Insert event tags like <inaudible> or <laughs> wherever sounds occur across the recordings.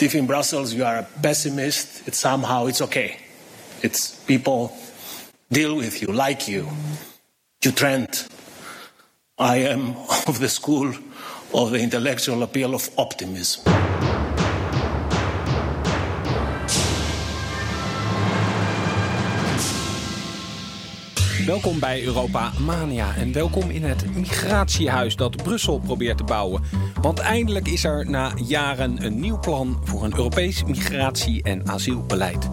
If in Brussels you are a pessimist, it's somehow it's okay. It's people deal with you, like you. You trend. I am <laughs> of the school of the intellectual appeal of optimism. Welkom bij Europa Mania en welkom in het migratiehuis dat Brussel probeert te bouwen. Want eindelijk is er na jaren een nieuw plan voor een Europees migratie- en asielbeleid.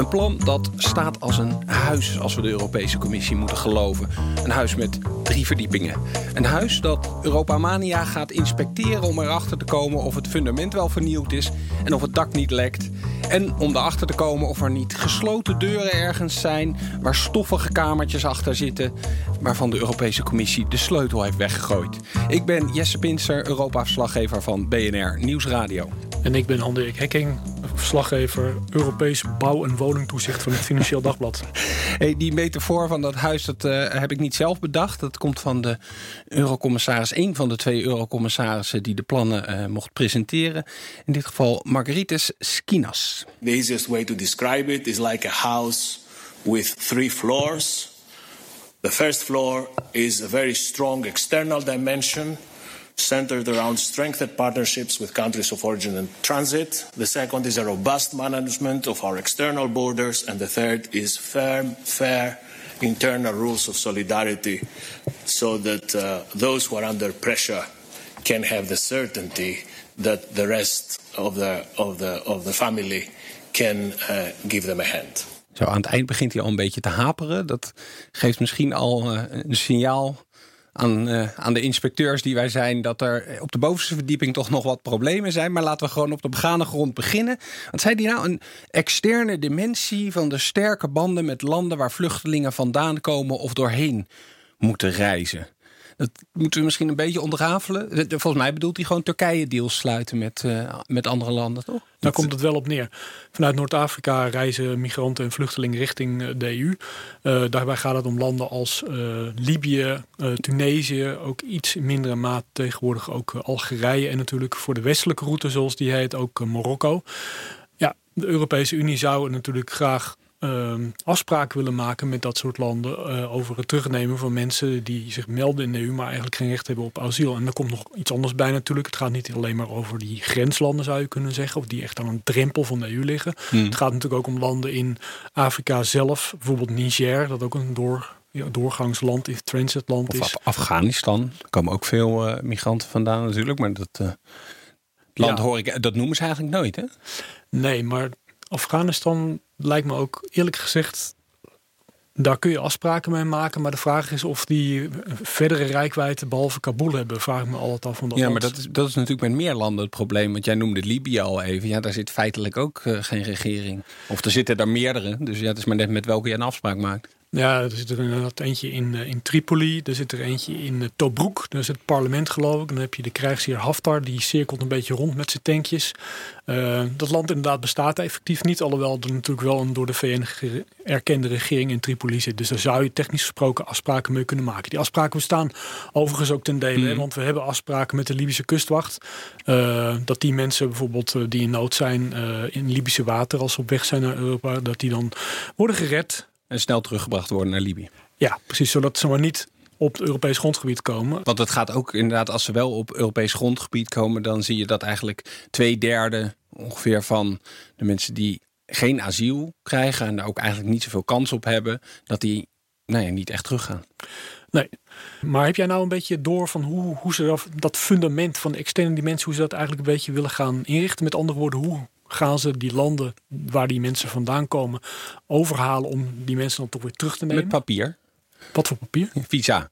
Een plan dat staat als een huis, als we de Europese Commissie moeten geloven. Een huis met drie verdiepingen. Een huis dat Europa Mania gaat inspecteren om erachter te komen of het fundament wel vernieuwd is en of het dak niet lekt. En om erachter te komen of er niet gesloten deuren ergens zijn waar stoffige kamertjes achter zitten waarvan de Europese Commissie de sleutel heeft weggegooid. Ik ben Jesse Pinster, Europa-verslaggever van BNR Nieuwsradio. En ik ben Andrik Hekking, verslaggever Europees bouw- en woningtoezicht van het Financieel Dagblad. Hey, die metafoor van dat huis dat, uh, heb ik niet zelf bedacht. Dat komt van de eurocommissaris, een van de twee eurocommissarissen die de plannen uh, mocht presenteren. In dit geval Margaritis Skinas. The easiest way to describe it is like a house with three floors. The first floor is a very strong external dimension centered around strengthened partnerships with countries of origin and transit. The second is a robust management of our external borders. And the third is firm, fair internal rules of solidarity so that uh, those who are under pressure can have the certainty that the rest of the, of the, of the family can uh, give them a hand. Zo aan het eind begint hij al een beetje te haperen. Dat geeft misschien al uh, een signaal aan, uh, aan de inspecteurs die wij zijn... dat er op de bovenste verdieping toch nog wat problemen zijn. Maar laten we gewoon op de begane grond beginnen. Wat zei die nou? Een externe dimensie van de sterke banden met landen... waar vluchtelingen vandaan komen of doorheen moeten reizen. Dat moeten we misschien een beetje ontrafelen. Volgens mij bedoelt hij gewoon Turkije-deals sluiten met, uh, met andere landen, toch? Daar komt het wel op neer. Vanuit Noord-Afrika reizen migranten en vluchtelingen richting de EU. Uh, daarbij gaat het om landen als uh, Libië, Tunesië, ook iets in mindere maat tegenwoordig ook Algerije en natuurlijk voor de westelijke route, zoals die heet, ook Marokko. Ja, de Europese Unie zou natuurlijk graag uh, afspraken willen maken met dat soort landen uh, over het terugnemen van mensen die zich melden in de EU, maar eigenlijk geen recht hebben op asiel. En er komt nog iets anders bij natuurlijk. Het gaat niet alleen maar over die grenslanden, zou je kunnen zeggen, of die echt aan een drempel van de EU liggen. Hmm. Het gaat natuurlijk ook om landen in Afrika zelf, bijvoorbeeld Niger, dat ook een door, ja, doorgangsland is, transitland of is. Afghanistan, er komen ook veel uh, migranten vandaan natuurlijk, maar dat uh, land ja. hoor ik, dat noemen ze eigenlijk nooit, hè? Nee, maar Afghanistan lijkt me ook eerlijk gezegd. Daar kun je afspraken mee maken. Maar de vraag is of die verdere rijkwijde behalve Kabul hebben. Vraag ik me altijd af. Van ja, land. maar dat is, dat is natuurlijk met meer landen het probleem. Want jij noemde Libië al even. Ja, daar zit feitelijk ook uh, geen regering. Of er zitten er meerdere. Dus ja, het is maar net met welke je een afspraak maakt. Ja, er zit er inderdaad eentje in, uh, in Tripoli. Er zit er eentje in uh, Tobruk. Dat is het parlement geloof ik. Dan heb je de krijgsheer Haftar. Die cirkelt een beetje rond met zijn tankjes. Uh, dat land inderdaad bestaat effectief niet. Alhoewel er natuurlijk wel een door de VN erkende regering in Tripoli zit. Dus daar zou je technisch gesproken afspraken mee kunnen maken. Die afspraken bestaan overigens ook ten dele. Mm. Want we hebben afspraken met de Libische kustwacht. dat die mensen bijvoorbeeld die in nood zijn in Libische water. Als ze op weg zijn naar Europa. Dat die dan worden gered en snel teruggebracht worden naar Libië. Ja, precies. Zodat ze maar niet op het Europees grondgebied komen. Want het gaat ook inderdaad, als ze wel op Europees grondgebied komen, dan zie je dat eigenlijk twee derde ongeveer van de mensen die geen asiel krijgen en daar ook eigenlijk niet zoveel kans op hebben, dat die nou ja, niet echt teruggaan. Nee, maar heb jij nou een beetje door van hoe, hoe ze dat, dat fundament van de externe dimensie, hoe ze dat eigenlijk een beetje willen gaan inrichten? Met andere woorden, hoe gaan ze die landen waar die mensen vandaan komen overhalen om die mensen dan toch weer terug te nemen? Met papier. Wat voor papier? Visa.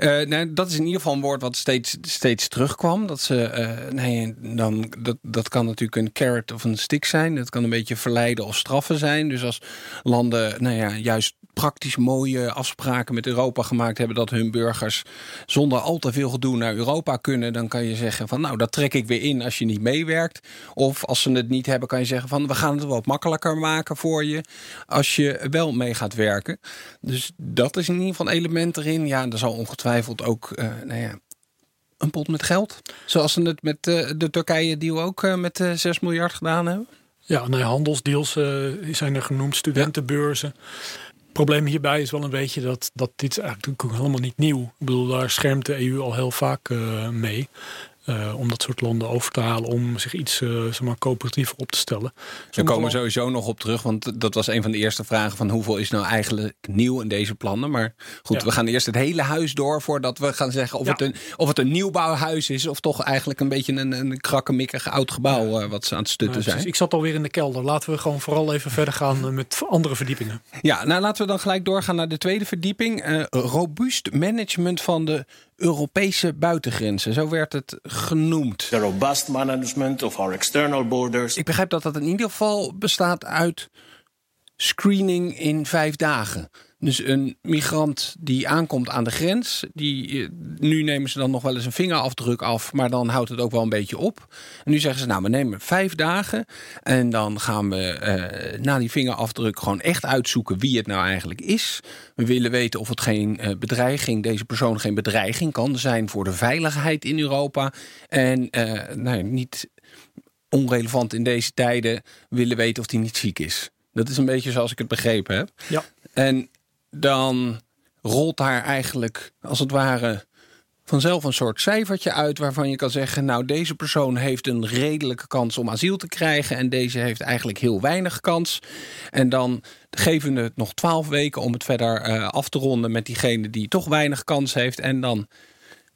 Nou, dat is in ieder geval een woord wat steeds, steeds terugkwam. Dat, ze, uh, nee, dan, dat, dat kan natuurlijk een carrot of een stick zijn. Dat kan een beetje verleiden of straffen zijn. Dus als landen nou ja, juist praktisch mooie afspraken met Europa gemaakt hebben... dat hun burgers zonder al te veel gedoe naar Europa kunnen... dan kan je zeggen van nou, dat trek ik weer in als je niet meewerkt. Of als ze het niet hebben, kan je zeggen van... we gaan het wat makkelijker maken voor je als je wel mee gaat werken. Dus dat is in ieder geval een element erin. Ja, er zal ongetwijfeld ook uh, nou ja, een pot met geld. Zoals ze het met de Turkije-deal ook met 6 miljard gedaan hebben. Ja, nee, handelsdeals zijn er genoemd, studentenbeurzen. Het probleem hierbij is wel een beetje dat, dat dit eigenlijk helemaal niet nieuw. Ik bedoel, daar schermt de EU al heel vaak mee. Uh, om dat soort landen over te halen om zich iets uh, zeg maar, coöperatiever op te stellen. We komen sowieso nog op terug, want dat was een van de eerste vragen van hoeveel is nou eigenlijk nieuw in deze plannen. Maar goed, we gaan eerst het hele huis door voordat we gaan zeggen of, het, een, of het een nieuwbouwhuis is of toch eigenlijk een beetje een, een krakkemikkig oud gebouw uh, wat ze aan het stutten zijn. Ik zat alweer in de kelder. Laten we gewoon vooral even verder gaan met andere verdiepingen. Ja, nou laten we dan gelijk doorgaan naar de tweede verdieping. robuust management van de Europese buitengrenzen. Zo werd het genoemd. The robust management of our external borders. Ik begrijp dat dat in ieder geval bestaat uit screening in vijf dagen. Dus een migrant die aankomt aan de grens, die, eh, nu nemen ze dan nog wel eens een vingerafdruk af, maar dan houdt het ook wel een beetje op. En nu zeggen ze, nou, we nemen vijf dagen en dan gaan we uh, na die vingerafdruk gewoon echt uitzoeken wie het nou eigenlijk is. We willen weten of het geen uh, bedreiging, deze persoon geen bedreiging kan zijn voor de veiligheid in Europa. En uh, nou, niet onrelevant in deze tijden willen weten of hij niet ziek is. Dat is een beetje zoals ik het begrepen heb. Ja. En dan rolt daar eigenlijk als het ware vanzelf een soort cijfertje uit waarvan je kan zeggen: Nou, deze persoon heeft een redelijke kans om asiel te krijgen en deze heeft eigenlijk heel weinig kans. En dan geven we het nog twaalf weken om het verder uh, af te ronden met diegene die toch weinig kans heeft. En dan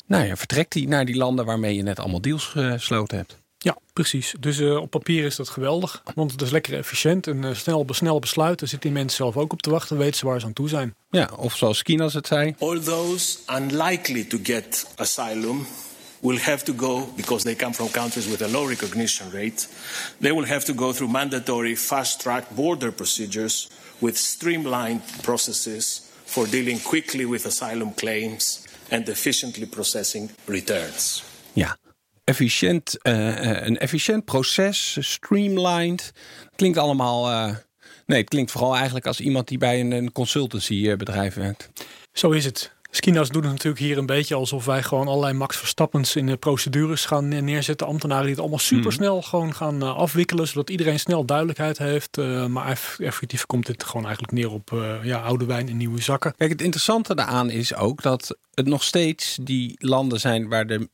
nou ja, vertrekt hij naar die landen waarmee je net allemaal deals gesloten hebt. Ja, precies. Dus uh, op papier is dat geweldig. Want het is lekker efficiënt en uh, snel, snel besluiten. Daar zitten die mensen zelf ook op te wachten. Weten ze waar ze aan toe zijn. Ja, of zoals Kinas het zei. All those unlikely to get asylum will have to go, because they come from countries with a low recognition rate, they will have to go through mandatory fast-track border procedures with streamlined processes for dealing quickly with asylum claims and efficiently processing returns. Ja, efficiënt, uh, een efficiënt proces, streamlined. Klinkt allemaal. Uh, nee, het klinkt vooral eigenlijk als iemand die bij een, een consultancybedrijf werkt. Zo is het. Skinas doen het natuurlijk hier een beetje alsof wij gewoon allerlei Max Verstappens in de procedures gaan neerzetten. Ambtenaren die het allemaal supersnel mm. gewoon gaan afwikkelen, zodat iedereen snel duidelijkheid heeft. Uh, maar effectief komt dit gewoon eigenlijk neer op uh, ja, oude wijn in nieuwe zakken. Kijk, het interessante daaraan is ook dat het nog steeds die landen zijn waar de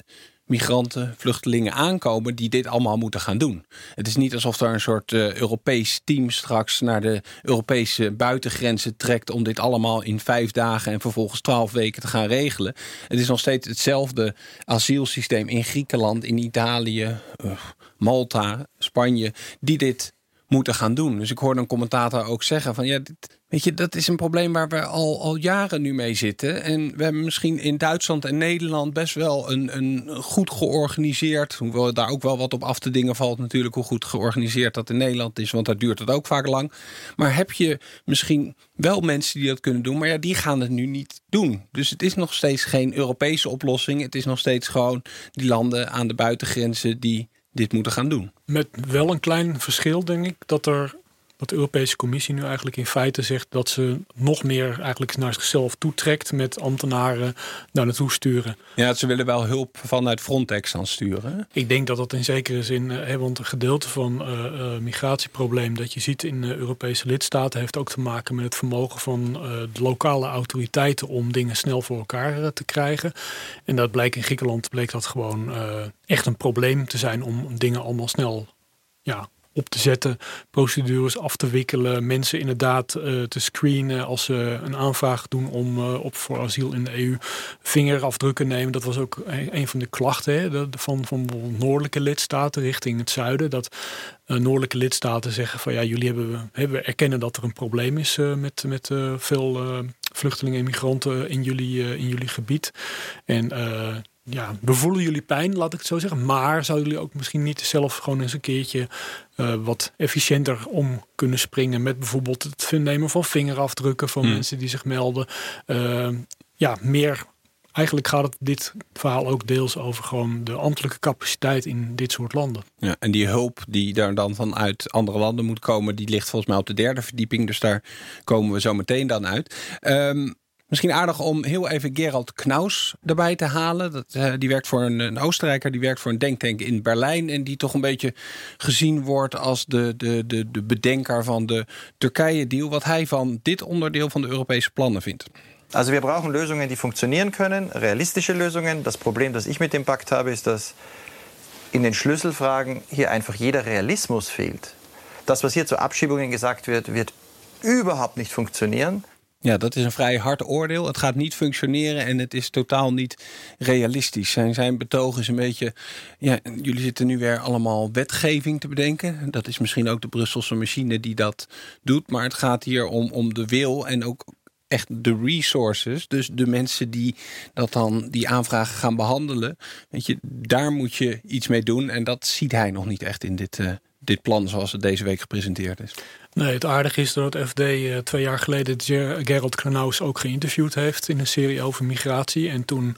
migranten, vluchtelingen aankomen die dit allemaal moeten gaan doen. Het is niet alsof er een soort uh, Europees team straks naar de Europese buitengrenzen trekt om dit allemaal in vijf dagen en vervolgens twaalf weken te gaan regelen. Het is nog steeds hetzelfde asielsysteem in Griekenland, in Italië, uh, Malta, Spanje, die dit moeten gaan doen. Dus ik hoorde een commentator ook zeggen van ja, dit, weet je, dat is een probleem waar we al, al jaren nu mee zitten. En we hebben misschien in Duitsland en Nederland best wel een, een goed georganiseerd, hoewel daar ook wel wat op af te dingen valt natuurlijk hoe goed georganiseerd dat in Nederland is, want daar duurt het ook vaak lang. Maar heb je misschien wel mensen die dat kunnen doen, maar ja, die gaan het nu niet doen. Dus het is nog steeds geen Europese oplossing. Het is nog steeds gewoon die landen aan de buitengrenzen die dit moeten gaan doen. Met wel een klein verschil, denk ik, dat er wat de Europese Commissie nu eigenlijk in feite zegt dat ze nog meer eigenlijk naar zichzelf toetrekt met ambtenaren daar naartoe sturen. Ja, ze willen wel hulp vanuit Frontex aan sturen. Ik denk dat dat in zekere zin, hè, want een gedeelte van uh, migratieprobleem dat je ziet in de Europese lidstaten heeft ook te maken met het vermogen van uh, de lokale autoriteiten om dingen snel voor elkaar te krijgen. En dat blijkt in Griekenland bleek dat gewoon echt een probleem te zijn om dingen allemaal snel ja, op te zetten, procedures af te wikkelen, mensen inderdaad uh, te screenen als ze een aanvraag doen om uh, op voor asiel in de EU vingerafdrukken nemen. Dat was ook een, van de klachten hè, van, van noordelijke lidstaten richting het zuiden. Dat uh, noordelijke lidstaten zeggen van ja, jullie hebben, hebben erkennen dat er een probleem is met, met veel vluchtelingen en migranten in jullie, in jullie gebied. En ja, we voelen jullie pijn, laat ik het zo zeggen. Maar zouden jullie ook misschien niet zelf gewoon eens een keertje uh, wat efficiënter om kunnen springen met bijvoorbeeld het nemen van vingerafdrukken van hmm. mensen die zich melden. Uh, ja, meer. Eigenlijk gaat het dit verhaal ook deels over gewoon de ambtelijke capaciteit in dit soort landen. Ja, en die hulp die daar dan vanuit andere landen moet komen, die ligt volgens mij op de derde verdieping. Dus daar komen we zo meteen dan uit. Um, Misschien aardig om heel even Gerald Knaus erbij te halen. Dat, uh, die werkt voor een, een, Oostenrijker, die werkt voor een denktank in Berlijn. En die toch een beetje gezien wordt als de, de, de, de bedenker van de Turkije-deal. Wat hij van dit onderdeel van de Europese plannen vindt. Also wir brauchen Lösungen, die funktionieren können, realistische Lösungen. Das Problem, das ich mit dem Pakt habe, ist, dass in den Schlüsselfragen hier einfach jeder Realismus fehlt. Das, was hier zu Abschiebungen gesagt wird, wird überhaupt nicht funktionieren. Ja, dat is een vrij hard oordeel. Het gaat niet functioneren en het is totaal niet realistisch. Zijn, zijn betoog is een beetje... Ja, jullie zitten nu weer allemaal wetgeving te bedenken. Dat is misschien ook de Brusselse machine die dat doet. Maar het gaat hier om, om de wil en ook echt de resources. Dus de mensen die dat dan die aanvragen gaan behandelen. Weet je, daar moet je iets mee doen. En dat ziet hij nog niet echt in dit, uh, dit plan zoals het deze week gepresenteerd is. Nee, het aardige is dat het FD uh, twee jaar geleden Gerald Kranaus ook geïnterviewd heeft in een serie over migratie. En toen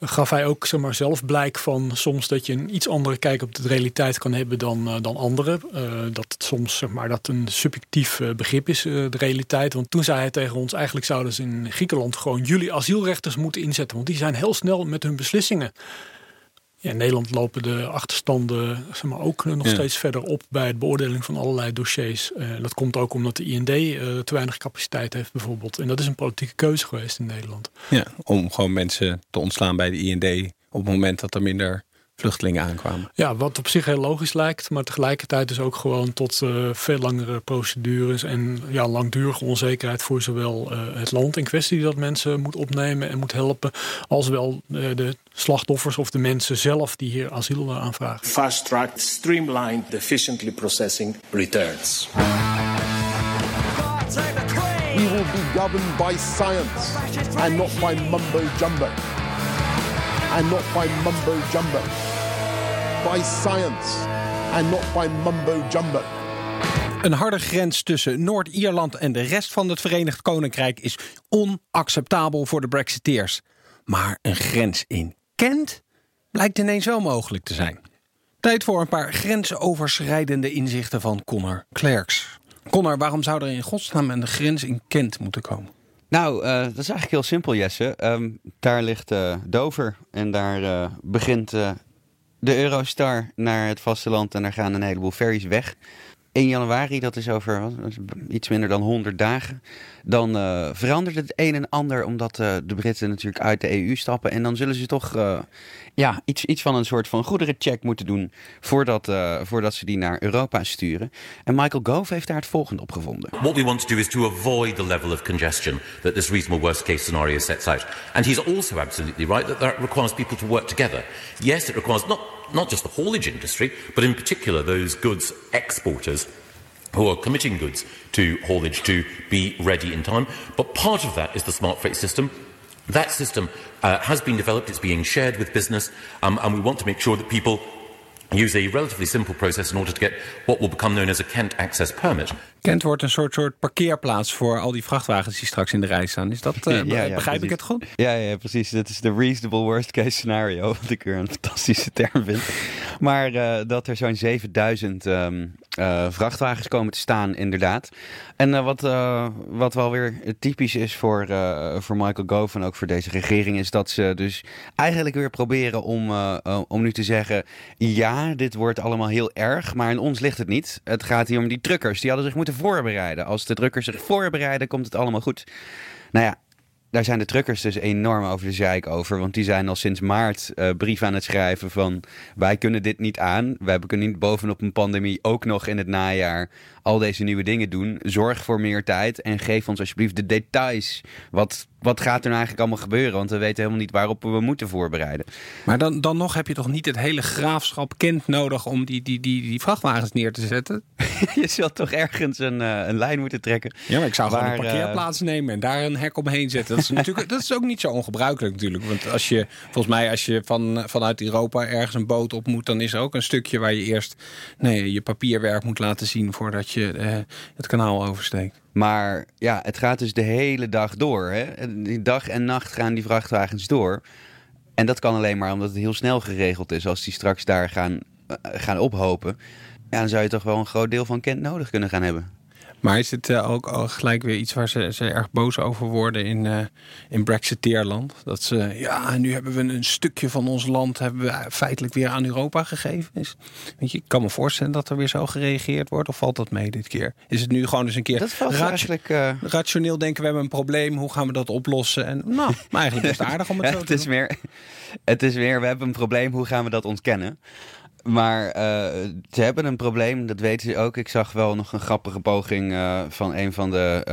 gaf hij ook zeg maar, zelf blijk van soms dat je een iets andere kijk op de realiteit kan hebben dan, uh, dan anderen. Uh, dat het soms zeg maar, dat een subjectief begrip is, de realiteit. Want toen zei hij tegen ons, eigenlijk zouden ze in Griekenland gewoon jullie asielrechters moeten inzetten. Want die zijn heel snel met hun beslissingen. Ja, in Nederland lopen de achterstanden zeg maar, ook nog ja. steeds verder op bij het beoordeling van allerlei dossiers. Uh, dat komt ook omdat de IND uh, te weinig capaciteit heeft bijvoorbeeld. En dat is een politieke keuze geweest in Nederland. Ja, om gewoon mensen te ontslaan bij de IND op het moment dat er minder vluchtelingen aankwamen. Ja, wat op zich heel logisch lijkt, maar tegelijkertijd dus ook gewoon tot uh, veel langere procedures en ja, langdurige onzekerheid voor zowel uh, het land in kwestie dat mensen moet opnemen en moet helpen, als wel uh, de slachtoffers of de mensen zelf die hier asiel aanvragen. Fast track, streamlined, efficiently processing returns. We will be governed by science and not by mumbo jumbo. And not by mumbo jumbo. By science and not by mumbo jumbo. Een harde grens tussen Noord-Ierland en de rest van het Verenigd Koninkrijk is onacceptabel voor de Brexiteers. Maar een grens in Kent blijkt ineens wel mogelijk te zijn. Tijd voor een paar grensoverschrijdende inzichten van Connor Clerks. Connor, waarom zou er in godsnaam een grens in Kent moeten komen? Nou, uh, dat is eigenlijk heel simpel, Jesse. Um, daar ligt uh, Dover en daar uh, begint de Eurostar naar het vasteland en daar gaan een heleboel ferries weg. 1 januari, dat is over iets minder dan 100 dagen. Dan uh, verandert het een en ander omdat uh, de Britten natuurlijk uit de EU stappen. En dan zullen ze toch uh, ja, iets, iets van een soort van goederencheck moeten doen voordat, voordat ze die naar Europa sturen. En Michael Gove heeft daar het volgende op gevonden. What we want to do is to avoid the level of congestion that this reasonable worst case scenario sets out. And he's also absolutely right that that requires people to work together. Yes, it requires not not just the haulage industry, but in particular those goods exporters who are committing goods to haulage to be ready in time. But part of that is the smart freight system. That system uh, has been developed, it's being shared with business, um, and we want to make sure that people use a relatively simple process in order to get what will become known as a Kent Access Permit. Kent wordt een soort, soort parkeerplaats voor al die vrachtwagens die straks in de rij staan. Is dat, uh, <laughs> ja, ja, begrijp precies. ik het goed? Ja, ja, precies. Dat is de reasonable worst case scenario. <laughs> Wat ik weer een fantastische term vind. Maar uh, dat er zo'n 7000 um, uh, vrachtwagens komen te staan, inderdaad. En wat, wat wel weer typisch is voor, voor Michael Gove en ook voor deze regering, is dat ze dus eigenlijk weer proberen om, om nu te zeggen: ja, dit wordt allemaal heel erg, maar in ons ligt het niet. Het gaat hier om die truckers. Die hadden zich moeten voorbereiden. Als de drukkers zich voorbereiden, komt het allemaal goed. Nou ja, daar zijn de truckers dus enorm over de zeik over. Want die zijn al sinds maart uh, brief aan het schrijven van... wij kunnen dit niet aan. Wij kunnen niet bovenop een pandemie ook nog in het najaar... al deze nieuwe dingen doen. Zorg voor meer tijd en geef ons alsjeblieft de details. Wat, wat gaat er nou eigenlijk allemaal gebeuren? Want we weten helemaal niet waarop we moeten voorbereiden. Maar dan, dan nog heb je toch niet het hele graafschap Kent nodig... om die, die, die, die vrachtwagens neer te zetten? <laughs> je zult toch ergens een, uh, een lijn moeten trekken. Ja, maar ik zou waar, gewoon een parkeerplaats uh, nemen... en daar een hek omheen zetten. Dat is, <laughs> natuurlijk, dat is ook niet zo ongebruikelijk natuurlijk. Want als je, volgens mij, als je van, vanuit Europa ergens een boot op moet... dan is er ook een stukje waar je eerst nee, je papierwerk moet laten zien... voordat je uh, het kanaal oversteekt. Maar ja, het gaat dus de hele dag door. Hè? Dag en nacht gaan die vrachtwagens door. En dat kan alleen maar omdat het heel snel geregeld is. Als die straks daar gaan, uh, gaan ophopen... Ja, dan zou je toch wel een groot deel van Kent nodig kunnen gaan hebben. Maar is het uh, ook al gelijk weer iets waar ze, ze erg boos over worden in, uh, in Brexiteerland? Dat ze, ja, nu hebben we een stukje van ons land hebben we feitelijk weer aan Europa gegeven. Is, weet je, ik kan me voorstellen dat er weer zo gereageerd wordt. Of valt dat mee dit keer? Is het nu gewoon eens een keer dat valt eigenlijk, uh... rationeel denken we hebben een probleem, hoe gaan we dat oplossen? En nou, <laughs> maar eigenlijk is het aardig om het <laughs> zo het te is doen. Meer, het is weer, we hebben een probleem, hoe gaan we dat ontkennen? Maar uh, ze hebben een probleem, dat weten ze ook. Ik zag wel nog een grappige poging uh, van een van de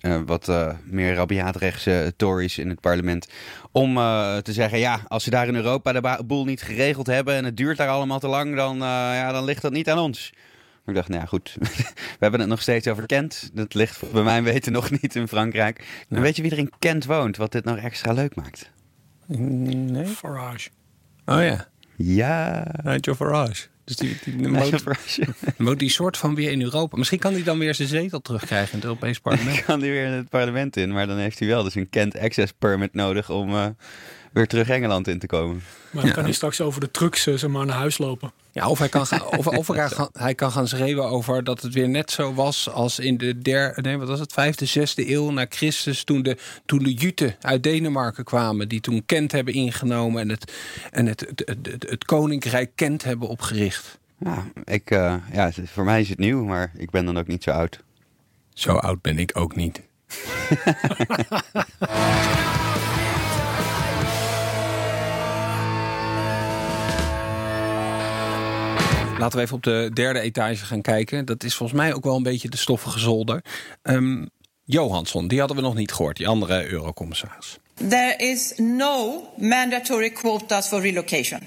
uh, wat meer rabiaatrechtse Tories in het parlement. Om te zeggen, ja, als ze daar in Europa de boel niet geregeld hebben en het duurt daar allemaal te lang, dan, ja, dan ligt dat niet aan ons. Maar ik dacht, nou ja, goed, <laughs> we hebben het nog steeds over Kent. Dat ligt bij mijn weten nog niet in Frankrijk. En weet je wie er in Kent woont, wat dit nou extra leuk maakt? Nee. Farage. Oh ja. Ja. Nigel Farage. Dus die, die, die, Nigel moet, Farage. <laughs> moet die soort van weer in Europa. Misschien kan hij dan weer zijn zetel terugkrijgen in het Europees <laughs> parlement. kan hij weer in het parlement in, maar dan heeft hij wel dus een Kent Access Permit nodig om uh, weer terug Engeland in te komen. Maar dan kan hij straks over de trucks uh, zeg maar, naar huis lopen. Ja, of hij kan, gaan, <laughs> of, of hij, kan, hij kan gaan schreeuwen over dat het weer net zo was als in de derde, nee, wat was het, vijfde, zesde eeuw na Christus, toen de, toen de Juten uit Denemarken kwamen, die toen Kent hebben ingenomen en het, en het, het, het, het, het koninkrijk Kent hebben opgericht. Ja, ik, uh, ja, voor mij is het nieuw, maar ik ben dan ook niet zo oud. Zo oud ben ik ook niet. <laughs> Laten we even op de derde etage gaan kijken. Dat is volgens mij ook wel een beetje de stoffige zolder. Um, Johansson, die hadden we nog niet gehoord, die andere eurocommissaris. There is no mandatory quotas for relocation.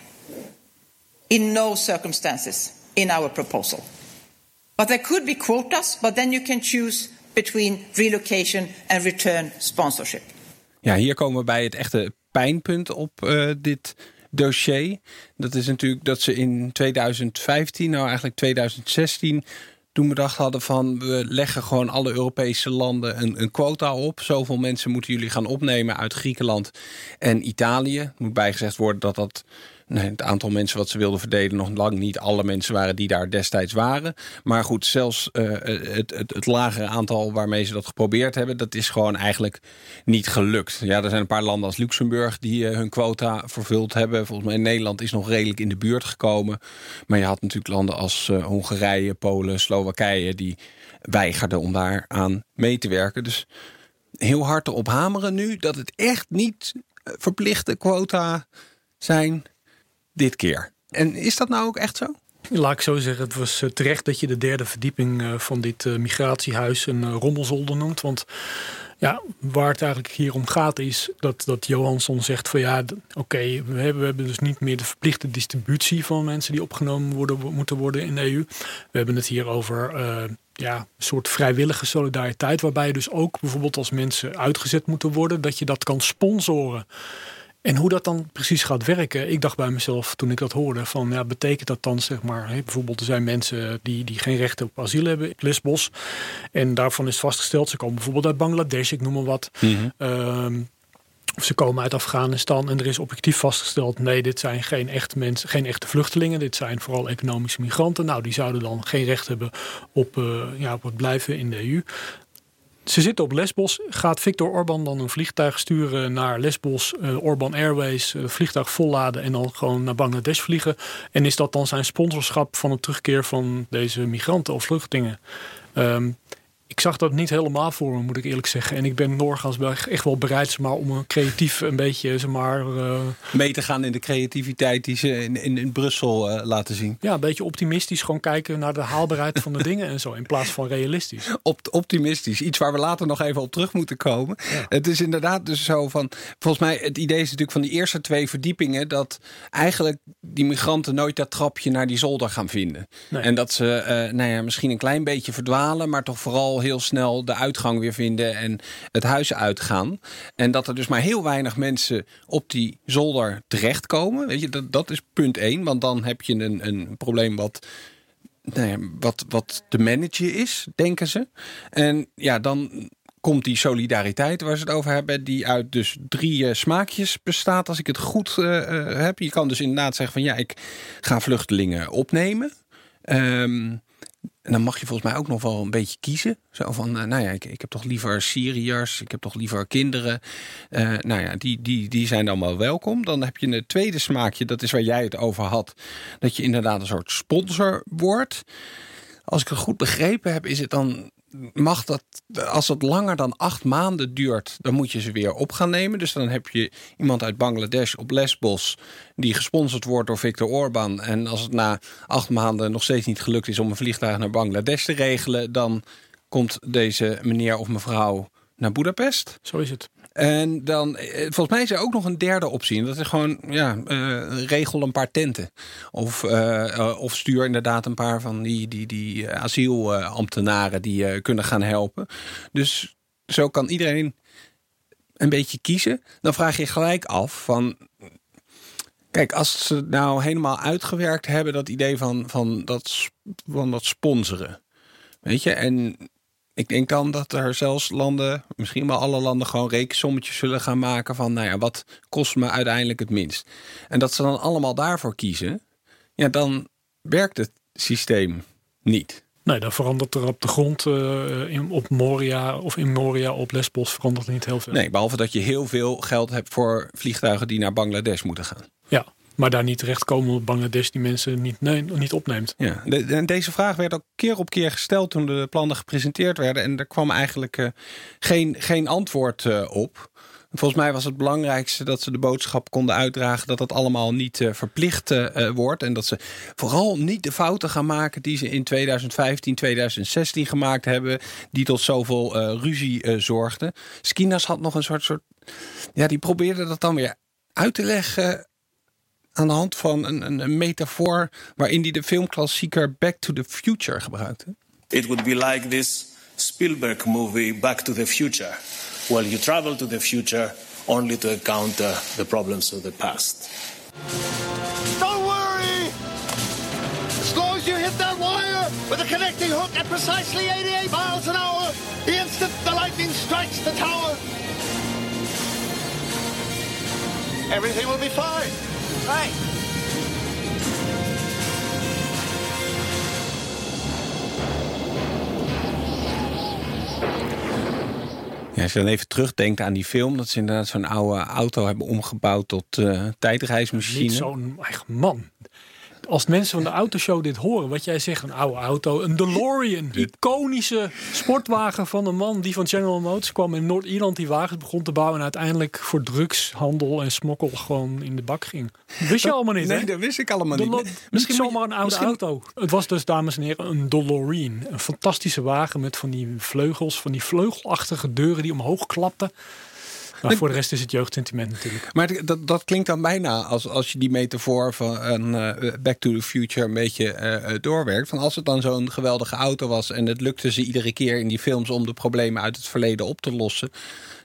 In no circumstances in our proposal. But there could be quotas, but then you can choose between relocation and return sponsorship. Ja, hier komen we bij het echte pijnpunt op uh, dit dossier. Dat is natuurlijk dat ze in 2015, nou eigenlijk 2016, toen bedacht hadden van we leggen gewoon alle Europese landen een, een quota op. Zoveel mensen moeten jullie gaan opnemen uit Griekenland en Italië. Moet bijgezegd worden dat dat Het aantal mensen wat ze wilden verdelen nog lang niet alle mensen waren die daar destijds waren. Maar goed, zelfs uh, het, het, het, lagere aantal waarmee ze dat geprobeerd hebben, dat is gewoon eigenlijk niet gelukt. Ja, er zijn een paar landen als Luxemburg die uh, hun quota vervuld hebben. Volgens mij Nederland is nog redelijk in de buurt gekomen. Maar je had natuurlijk landen als uh, Hongarije, Polen, Slowakije die weigerden om daar aan mee te werken. Dus heel hard erop hameren nu dat het echt niet verplichte quota zijn dit keer. En is dat nou ook echt zo? Laat ik zo zeggen, het was terecht dat je de derde verdieping van dit migratiehuis een rommelzolder noemt. Want ja, waar het eigenlijk hier om gaat is dat, dat Johansson zegt van ja, oké, we, hebben, we hebben dus niet meer de verplichte distributie van mensen die opgenomen worden, moeten worden in de EU. We hebben het hier over ja, een soort vrijwillige solidariteit, waarbij dus ook bijvoorbeeld als mensen uitgezet moeten worden, dat je dat kan sponsoren. En hoe dat dan precies gaat werken, ik dacht bij mezelf toen ik dat hoorde: van ja, betekent dat dan zeg maar, hè, bijvoorbeeld er zijn mensen die, die geen recht op asiel hebben in Lesbos. En daarvan is vastgesteld, ze komen bijvoorbeeld uit Bangladesh, ik noem maar wat. Mm -hmm. um, of ze komen uit Afghanistan en er is objectief vastgesteld: nee, dit zijn geen echte mensen, geen echte vluchtelingen. Dit zijn vooral economische migranten. Nou, die zouden dan geen recht hebben op, uh, ja, op het blijven in de EU. Ze zitten op Lesbos. Gaat Viktor Orban dan een vliegtuig sturen naar Lesbos, uh, Orban Airways, uh, vliegtuig volladen en dan gewoon naar Bangladesh vliegen? En is dat dan zijn sponsorschap van het terugkeer van deze migranten of vluchtelingen? Um, ik zag dat niet helemaal voor me, moet ik eerlijk zeggen. En ik ben doorgaans echt wel bereid maar, om een creatief een beetje zeg maar, uh... mee te gaan in de creativiteit die ze in, in, in Brussel uh, laten zien. Ja, een beetje optimistisch. Gewoon kijken naar de haalbaarheid van de <laughs> dingen en zo. In plaats van realistisch. Op, optimistisch. Iets waar we later nog even op terug moeten komen. Ja. Het is inderdaad dus zo van. Volgens mij, het idee is natuurlijk van die eerste twee verdiepingen. dat eigenlijk die migranten nooit dat trapje naar die zolder gaan vinden. Nee. En dat ze uh, nou ja, misschien een klein beetje verdwalen, maar toch vooral heel snel de uitgang weer vinden en het huis uitgaan. En dat er dus maar heel weinig mensen op die zolder terechtkomen. Weet je, dat, dat is punt één. Want dan heb je een, een probleem wat nou ja, wat, wat te managen is, denken ze. En ja, dan komt die solidariteit waar ze het over hebben, die uit dus drie uh, smaakjes bestaat, als ik het goed uh, heb. Je kan dus inderdaad zeggen van ja, ik ga vluchtelingen opnemen. Um, en dan mag je volgens mij ook nog wel een beetje kiezen. Zo van, uh, nou ja, ik, ik heb toch liever Syriërs, ik heb toch liever kinderen. Uh, nou ja, die, die, die zijn dan wel welkom. Dan heb je een tweede smaakje, dat is waar jij het over had. Dat je inderdaad een soort sponsor wordt. Als ik het goed begrepen heb, is het dan mag dat, als het langer dan acht maanden duurt, dan moet je ze weer op gaan nemen. Dus dan heb je iemand uit Bangladesh op Lesbos die gesponsord wordt door Viktor Orban. En als het na acht maanden nog steeds niet gelukt is om een vliegtuig naar Bangladesh te regelen, dan komt deze meneer of mevrouw naar Budapest. Zo is het. En dan, eh, volgens mij is er ook nog een derde optie. En dat is gewoon, ja, uh, regel een paar tenten. Of, uh, of stuur inderdaad een paar van die, die, die asielambtenaren die kunnen gaan helpen. Dus zo kan iedereen een beetje kiezen. Dan vraag je gelijk af van... Kijk, als ze nou helemaal uitgewerkt hebben, dat idee van, van, dat, van dat sponsoren. Weet je, en ik denk dan dat er zelfs landen, misschien wel alle landen, gewoon rekensommetjes zullen gaan maken van, nou ja, wat kost me uiteindelijk het minst? En dat ze dan allemaal daarvoor kiezen, ja, dan werkt het systeem niet. Nee, dan verandert er op de grond uh, in, op Moria of in Moria op Lesbos verandert niet heel veel. Nee, behalve dat je heel veel geld hebt voor vliegtuigen die naar Bangladesh moeten gaan. Ja, maar daar niet terechtkomen op Bangladesh die mensen niet, nee, niet opneemt. Ja, de, deze vraag werd ook keer op keer gesteld toen de plannen gepresenteerd werden. En er kwam eigenlijk uh, geen, geen antwoord uh, op. Volgens mij was het belangrijkste dat ze de boodschap konden uitdragen dat dat allemaal niet uh, verplicht wordt. En dat ze vooral niet de fouten gaan maken die ze in 2015, 2016 gemaakt hebben. Die tot zoveel ruzie zorgden. Skinas had nog een soort, soort. Ja, die probeerde dat dan weer uit te leggen aan de hand van een, een, een metafoor waarin hij de filmklassieker Back to the Future gebruikte. It would be like this Spielberg movie Back to the Future. Well, you travel to the future only to encounter the problems of the past. Don't worry! As long as you hit that wire with a connecting hook at precisely 88 miles an hour, the instant the lightning strikes the tower, everything will be fine. Right. Ja, als je dan even terugdenkt aan die film, dat ze inderdaad zo'n oude auto hebben omgebouwd tot uh, tijdreismachine. Niet zo'n man als mensen van de autoshow dit horen, wat jij zegt, een oude auto, een DeLorean, iconische sportwagen van een man die van General Motors kwam in Noord-Ierland die wagens begon te bouwen en uiteindelijk voor drugshandel en smokkel gewoon in de bak ging. wist je allemaal niet? Nee, dat wist ik allemaal niet. Misschien zomaar een oude auto. Het was dus, dames en heren, een DeLorean. Een fantastische wagen met van die vleugels, van die vleugelachtige deuren die omhoog klapten. Maar voor de rest is het jeugdsentiment natuurlijk. Maar dat, dat klinkt dan bijna als, als je die metafoor van een uh, Back to the Future een beetje uh, doorwerkt. Van als het dan zo'n geweldige auto was en het lukte ze iedere keer in die films om de problemen uit het verleden op te lossen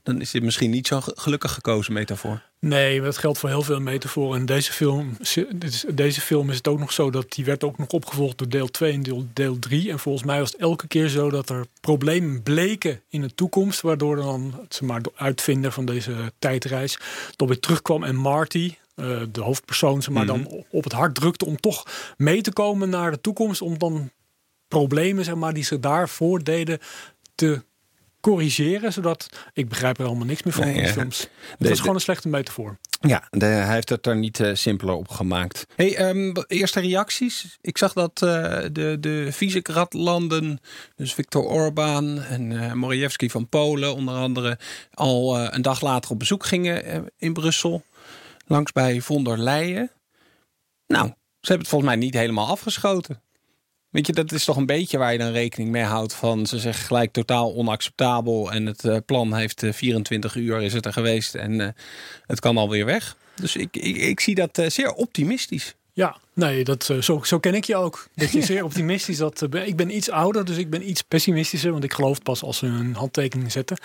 dan is dit misschien niet zo'n gelukkig gekozen metafoor. Nee, dat geldt voor heel veel metaforen. En deze film, deze film is het ook nog zo dat die werd ook nog opgevolgd door deel 2 en deel, deel 3. En volgens mij was het elke keer zo dat er problemen bleken in de toekomst. Waardoor dan, ze maar, de uitvinder van deze tijdreis toch weer terugkwam. En Marty, uh, de hoofdpersoon, ze maar, mm -hmm. dan op het hart drukte om toch mee te komen naar de toekomst. Om dan problemen zeg maar, die ze daarvoor deden te corrigeren, zodat ik begrijp er allemaal niks meer van nee, in films. Dat is gewoon een slechte metafoor. Ja, de, hij heeft het er niet uh, simpeler op gemaakt. Hey, um, eerste reacties. Ik zag dat uh, de, de Visegrad-landen, dus Viktor Orbán en uh, Morawiecki van Polen onder andere, al een dag later op bezoek gingen in Brussel. Langs bij von der Leyen. Nou, ze hebben het volgens mij niet helemaal afgeschoten. Weet je, dat is toch een beetje waar je dan rekening mee houdt van ze zeggen gelijk totaal onacceptabel en het uh, plan heeft uh, 24 uur is het er geweest en uh, het kan alweer weg. Dus ik, ik, ik zie dat zeer optimistisch. Ja, nee, dat, zo, zo ken ik je ook. Dat je <laughs> zeer optimistisch dat. ik ben iets ouder, dus ik ben iets pessimistischer. Want ik geloof pas als ze een handtekening zetten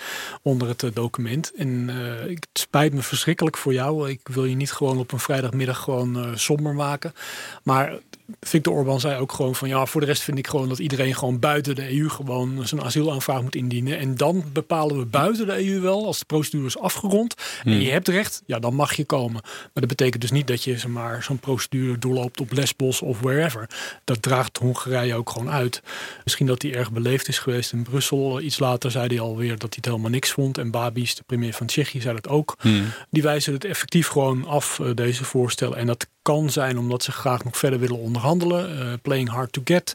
onder het document. En het spijt me verschrikkelijk voor jou. Ik wil je niet gewoon op een vrijdagmiddag gewoon somber maken. Maar Victor Orban zei ook gewoon van ja, voor de rest vind ik gewoon dat iedereen gewoon buiten de EU gewoon zijn asielaanvraag moet indienen. En dan bepalen we buiten de EU wel, als de procedure is afgerond en hmm. je hebt recht, ja, dan mag je komen. Maar dat betekent dus niet dat je maar zo'n procedure doorloopt op Lesbos of wherever. Dat draagt Hongarije ook gewoon uit. Misschien dat hij erg beleefd is geweest in Brussel. Iets later zei hij alweer dat hij het helemaal niks vond. En Babis, de premier van Tsjechië, zei dat ook. Hmm. Die wijzen het effectief gewoon af, eh, deze voorstellen. En dat kan zijn omdat ze graag nog verder willen onderhandelen. eh, playing hard to get.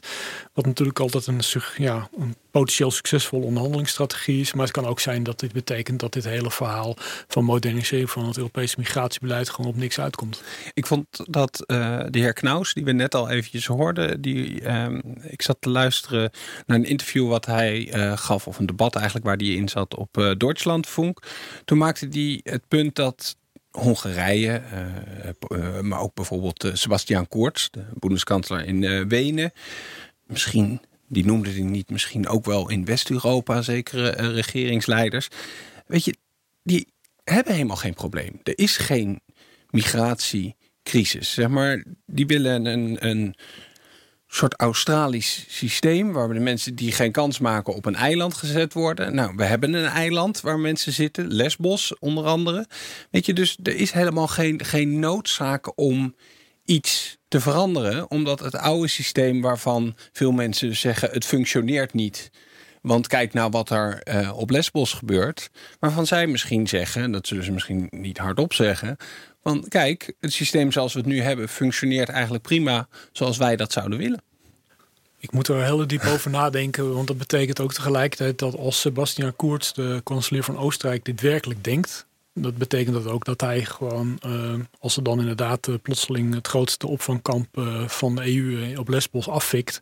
Wat natuurlijk altijd een, ja, een potentieel succesvolle onderhandelingsstrategie is. Maar het kan ook zijn dat dit betekent dat dit hele verhaal van modernisering van het Europese migratiebeleid gewoon op niks uitkomt. Ik vond dat eh, de heer Knaus, die we net al eventjes hoorden, die, ehm, ik zat te luisteren naar een interview wat hij eh, gaf, of een debat eigenlijk waar die in zat op eh Deutschlandfunk. Toen maakte hij het punt dat Hongarije, eh, eh, maar ook bijvoorbeeld eh, Sebastian Kurz, de boendeskanselier in Wenen, misschien, die noemde hij niet, misschien ook wel in West-Europa zekere regeringsleiders. Weet je, die hebben helemaal geen probleem. Er is geen migratiecrisis. Zeg maar, die willen een, een soort Australisch systeem waar de mensen die geen kans maken op een eiland gezet worden. Nou, we hebben een eiland waar mensen zitten, Lesbos onder andere. Weet je, dus er is helemaal geen, geen noodzaak om iets te veranderen, omdat het oude systeem waarvan veel mensen zeggen het functioneert niet. Want kijk nou wat er eh, op Lesbos gebeurt. Waarvan zij misschien zeggen, en dat zullen ze misschien niet hardop zeggen. Van kijk, het systeem zoals we het nu hebben functioneert eigenlijk prima zoals wij dat zouden willen. Ik moet er heel diep over nadenken, want dat betekent ook tegelijkertijd dat als Sebastian Kurz, de kanselier van Oostenrijk, dit werkelijk denkt, dat betekent dat ook dat hij gewoon, eh, als er dan inderdaad eh, plotseling het grootste opvangkamp eh, van de EU op Lesbos afvikt,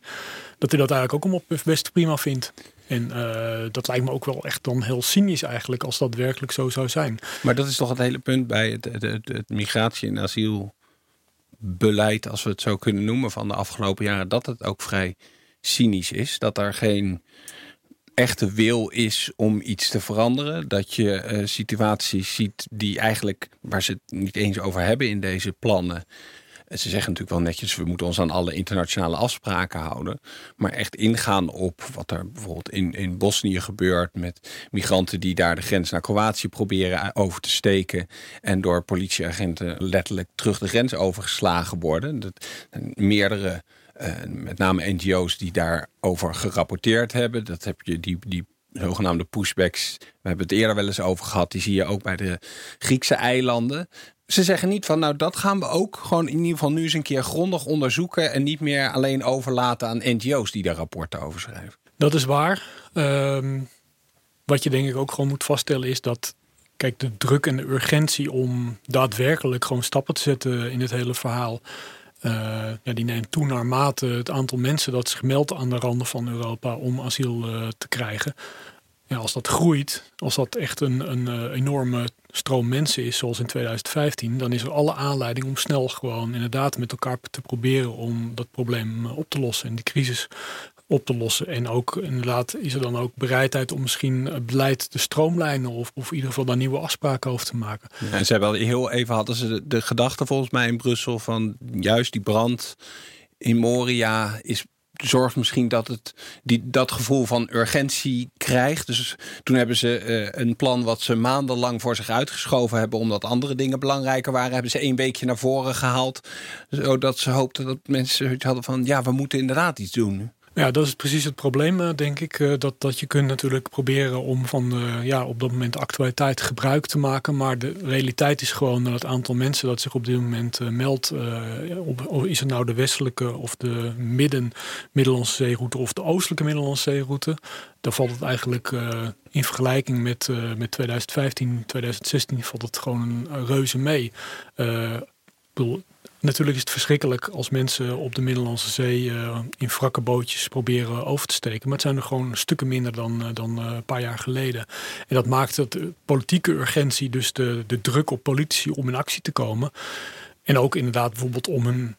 dat hij dat eigenlijk ook allemaal best prima vindt. En eh, dat lijkt me ook wel echt dan heel cynisch eigenlijk, als dat werkelijk zo zou zijn. Maar dat is toch het hele punt bij het, het, migratie- en asielbeleid, als we het zo kunnen noemen, van de afgelopen jaren, dat het ook vrij cynisch is. Dat er geen echte wil is om iets te veranderen. Dat je eh, situaties ziet die eigenlijk, waar ze het niet eens over hebben in deze plannen. Ze zeggen natuurlijk wel netjes, we moeten ons aan alle internationale afspraken houden. Maar echt ingaan op wat er bijvoorbeeld in, in Bosnië gebeurt met migranten die daar de grens naar Kroatië proberen over te steken. En door politieagenten letterlijk terug de grens overgeslagen worden. Dat, meerdere, eh, met name NGO's die daarover gerapporteerd hebben. Dat heb je die, die zogenaamde pushbacks. We hebben het eerder wel eens over gehad. Die zie je ook bij de Griekse eilanden. Ze zeggen niet van, nou dat gaan we ook gewoon in ieder geval nu eens een keer grondig onderzoeken. En niet meer alleen overlaten aan NGO's die daar rapporten over schrijven. Dat is waar. Ehm, wat je denk ik ook gewoon moet vaststellen is dat. Kijk, de druk en de urgentie om daadwerkelijk gewoon stappen te zetten in het hele verhaal. eh, ja, die neemt toe naarmate het aantal mensen dat zich meldt aan de randen van Europa om asiel eh, te krijgen. Ja, als dat groeit, als dat echt een, een eh, enorme stroom mensen is, zoals in 2015, dan is er alle aanleiding om snel gewoon inderdaad met elkaar te proberen om dat probleem eh, op te lossen en die crisis op te lossen. En ook inderdaad is er dan ook bereidheid om misschien het beleid te stroomlijnen of, of in ieder geval daar nieuwe afspraken over te maken. En ze hebben wel heel even hadden ze de, de gedachte volgens mij in Brussel van juist die brand in Moria is zorgt misschien dat het die, dat gevoel van urgentie krijgt. Dus toen hebben ze eh, een plan wat ze maandenlang voor zich uitgeschoven hebben, omdat andere dingen belangrijker waren, hebben ze één weekje naar voren gehaald, zodat ze hoopten dat mensen zoiets hadden van ja, we moeten inderdaad iets doen. Ja, dat is precies het probleem, eh, denk ik. eh, Dat, dat je kunt natuurlijk proberen om van de, ja, op dat moment actualiteit gebruik te maken. Maar de realiteit is gewoon dat het aantal mensen dat zich op dit moment eh, meldt. eh, op, is het nou de westelijke of de midden Middellandse zeeroute of de oostelijke Middellandse zeeroute. Dan valt het eigenlijk eh, in vergelijking met, eh, met 2015, 2016 valt het gewoon een reuze mee. Eh, ik bedoel, Natuurlijk is het verschrikkelijk als mensen op de Middellandse Zee eh, in wrakke bootjes proberen over te steken. Maar het zijn er gewoon stukken minder dan, eh, dan eh, een paar jaar geleden. En dat maakt dat de politieke urgentie, dus de, de druk op politici om in actie te komen. En ook inderdaad bijvoorbeeld om een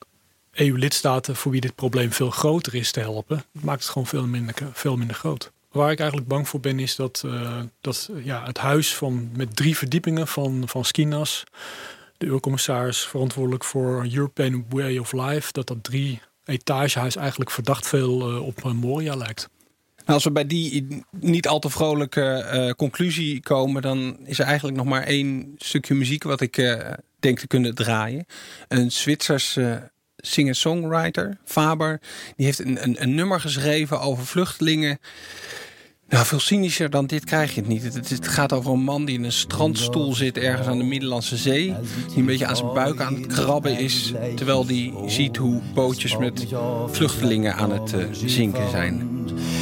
EU-lidstaten voor wie dit probleem veel groter is te helpen. maakt het gewoon veel minder, veel minder groot. Waar ik eigenlijk bang voor ben is dat, dat ja, het huis van, met drie verdiepingen van, van Skinas de eurocommissaris verantwoordelijk voor European Way of Life, dat dat drie etagehuis eigenlijk verdacht veel uh, op Moria lijkt. Nou, als we bij die niet al te vrolijke uh, conclusie komen, dan is er eigenlijk nog maar één stukje muziek wat ik uh, denk te kunnen draaien. Een Zwitsers singer-songwriter, Faber. Die heeft een, een, een nummer geschreven over vluchtelingen. Nou, veel cynischer dan dit krijg je het niet. Het, het, gaat over een man die in een strandstoel zit ergens aan de Middellandse Zee. Die een beetje aan zijn buik aan het krabben is. Terwijl die ziet hoe bootjes met vluchtelingen aan het uh, zinken zijn.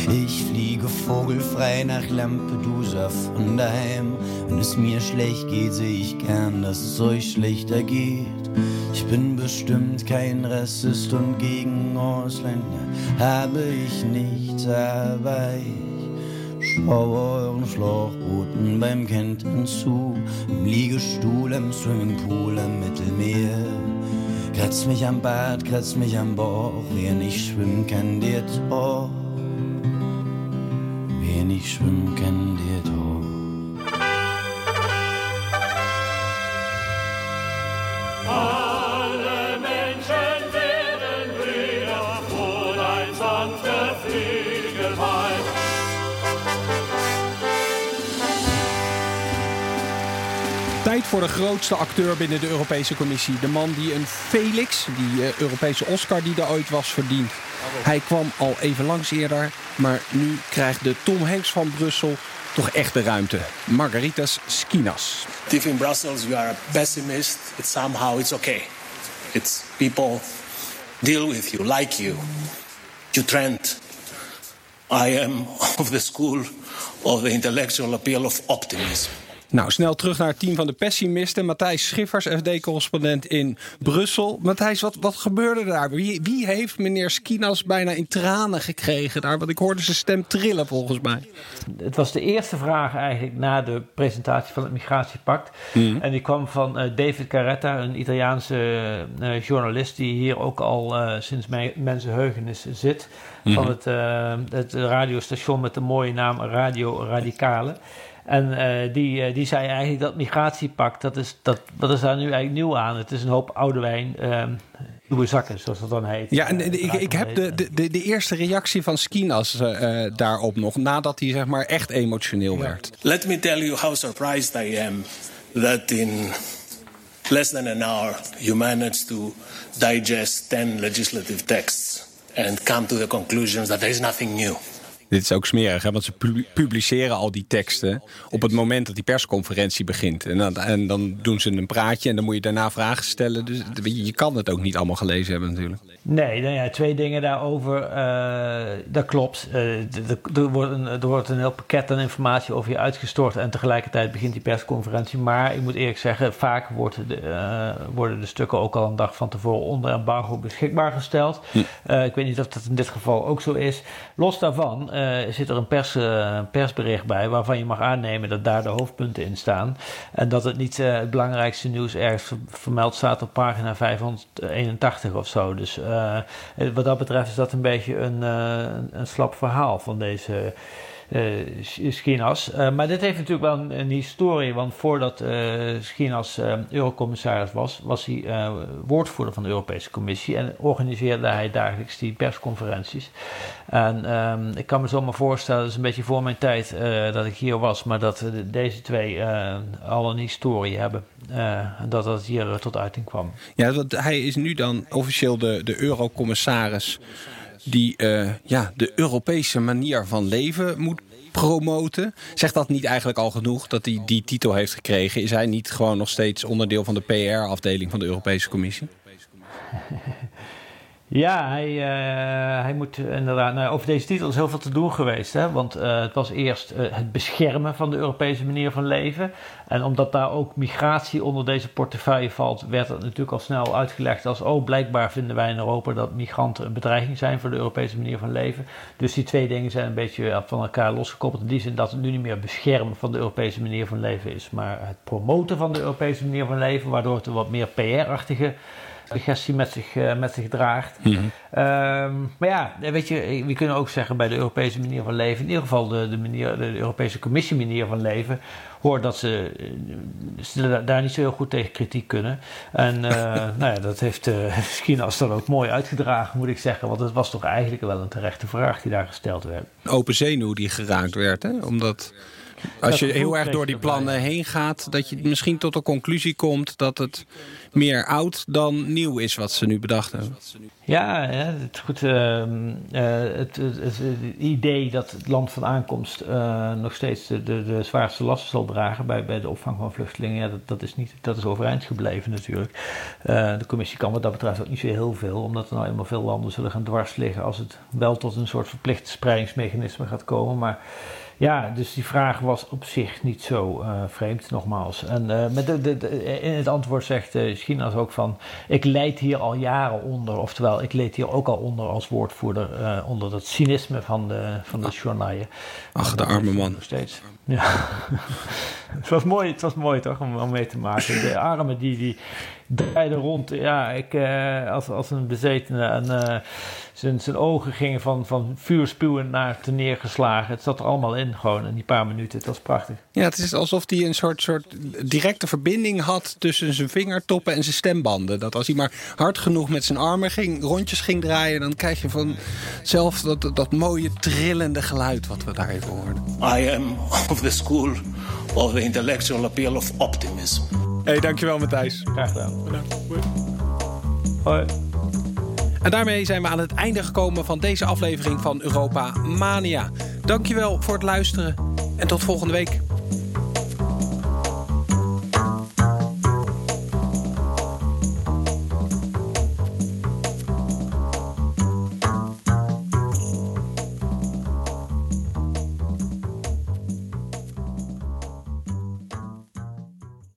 Ich fliege vogelfrei nach Lampedusa von daheim. Wenn es mir schlecht geht, sehe ich gern, dass es euch schlechter geht. Ich bin bestimmt kein Rassist und gegen Ausländer habe ich nichts, aber schaue euren Schlauchbooten beim Kentern zu. Im Liegestuhl, im Swimmingpool, am Mittelmeer. Kratzt mich am Bart, kratzt mich am Bauch, wer nicht schwimmen kann, der doch. Wer nicht schwimmen kann, der doch. Alle voor de grootste acteur binnen de Europese Commissie. De man die een Felix, die uh, Europese Oscar die er ooit was, verdient. Hij kwam al even langs eerder, maar nu krijgt de Tom Hanks van Brussel toch echt de ruimte. Margaritas Skinas. If in Brussels you are a pessimist, it's somehow it's okay. It's people deal with you, like you. You trend. I am <laughs> of the school of the intellectual appeal of optimism. Nou, snel terug naar het team van de pessimisten. Matthijs Schiffers, FD-correspondent in Brussel. Matthijs, wat, wat gebeurde daar? Wie, wie heeft meneer Skinas bijna in tranen gekregen daar? Want ik hoorde zijn stem trillen volgens mij. Het was de eerste vraag eigenlijk na de presentatie van het migratiepact. Mhm. En die kwam van eh, David Carretta, een Italiaanse eh, journalist... die hier ook al eh, sinds mensenheugenis zit. Van Mhm. het, het radiostation met de mooie naam Radio Radicale. En eh, die, eh, die zei eigenlijk dat migratiepact, dat is, dat, wat is daar nu eigenlijk nieuw aan? Het is een hoop oude wijn, nieuwe zakken, zoals dat dan heet. Ja, en de- ik, ik heb de, de, de, eerste reactie van Skinas eh, daarop nog, nadat hij zeg maar echt emotioneel werd. Let me tell you how surprised I am that in less than an hour you managed to digest 10 legislative texts and come to the conclusions that there is nothing new. Dit is ook smerig, hè? want ze pu- publiceren al die teksten op het moment dat die persconferentie begint. En dan, en dan doen ze een praatje en dan moet je daarna vragen stellen. Dus je, je kan het ook niet allemaal gelezen hebben natuurlijk. Nee, nou ja, twee dingen daarover. eh, dat klopt. Eh, er, wordt een, er wordt een heel pakket aan informatie over je uitgestort. En tegelijkertijd begint die persconferentie. Maar ik moet eerlijk zeggen, vaak worden de, eh, worden de stukken ook al een dag van tevoren onder embargo beschikbaar gesteld. Eh, ik weet niet of dat in dit geval ook zo is. Los daarvan eh, zit er een pers, eh, persbericht bij waarvan je mag aannemen dat daar de hoofdpunten in staan. En dat het niet eh, het belangrijkste nieuws ergens ver- vermeld staat op pagina 581 of zo. Dus wat dat betreft is dat een beetje een, een slap verhaal van deze eh, Sch- Schinas. Eh, maar dit heeft natuurlijk wel een, historie, want voordat eh Schinas eurocommissaris was, was hij woordvoerder van de Europese Commissie en organiseerde hij dagelijks die persconferenties. En ehm, ik kan me zomaar voorstellen, dat is een beetje voor mijn tijd dat ik hier was, maar dat deze twee al een historie hebben. en dat dat hier tot uiting kwam. Ja, want hij is nu dan officieel de, de eurocommissaris die eh, ja, de Europese manier van leven moet promoten. Zegt dat niet eigenlijk al genoeg dat hij die titel heeft gekregen? Is hij niet gewoon nog steeds onderdeel van de PR-afdeling van de Europese Commissie? <laughs> Ja, hij, eh, hij moet inderdaad. Nou, over deze titel is heel veel te doen geweest. Hè? Want eh, het was eerst eh, het beschermen van de Europese manier van leven. En omdat daar ook migratie onder deze portefeuille valt, werd het natuurlijk al snel uitgelegd als: oh, blijkbaar vinden wij in Europa dat migranten een bedreiging zijn voor de Europese manier van leven. Dus die twee dingen zijn een beetje van elkaar losgekoppeld. In die zin dat het nu niet meer beschermen van de Europese manier van leven is, maar het promoten van de Europese manier van leven, waardoor het een wat meer PR-achtige suggestie met zich, eh, met zich draagt. Ehm, maar ja, weet je, we kunnen ook zeggen bij de Europese manier van leven, in ieder geval de, de, manier, de Europese Commissie manier van leven, hoort dat ze, eh, ze da- daar niet zo heel goed tegen kritiek kunnen. En eh, <laughs> nou ja, dat heeft eh <laughs> Skinas dan ook mooi uitgedragen, moet ik zeggen. Want het was toch eigenlijk wel een terechte vraag die daar gesteld werd. Open zenuw die geraakt werd, hè? omdat Als je heel erg door die plannen heen gaat, dat je misschien tot de conclusie komt dat het meer oud dan nieuw is wat ze nu bedacht hebben. Ja, het, goed, ehm, eh, het, het, idee dat het land van aankomst eh, nog steeds de, de, zwaarste lasten zal dragen bij, bij de opvang van vluchtelingen, ja, dat, dat, is niet, dat is overeind gebleven natuurlijk. Eh, de commissie kan wat dat betreft ook niet zo heel veel, omdat er nou eenmaal veel landen zullen gaan dwars liggen als het wel tot een soort verplicht spreidingsmechanisme gaat komen. Maar ja, dus die vraag was op zich niet zo eh, vreemd, nogmaals. En eh, met de, de, de- in het antwoord zegt Schinas ook van... ik leid hier al jaren onder, oftewel ik leed hier ook al onder als woordvoerder... onder dat cynisme van de, van de journaaien. Ach, de arme man. Nog steeds. Ja. <laughs> het, was mooi, het was mooi toch, om, om mee te maken. De armen die, die draaiden rond. Ja, ik, eh, als, als een bezetene. En eh, zijn, zijn ogen gingen van, van vuur spuwend naar te neergeslagen. Het zat er allemaal in, gewoon in die paar minuten. Het was prachtig. Ja, het is alsof hij een soort, soort directe verbinding had tussen zijn vingertoppen en zijn stembanden. Dat als hij maar hard genoeg met zijn armen ging, rondjes ging draaien, dan krijg je vanzelf dat, dat mooie trillende geluid wat we daar even hoorden. I am of the school of the intellectual appeal of optimism. Hey, dankjewel Matthijs. Graag gedaan. Hoi. En daarmee zijn we aan het einde gekomen van deze aflevering van Europa Mania. Dankjewel voor het luisteren en tot volgende week.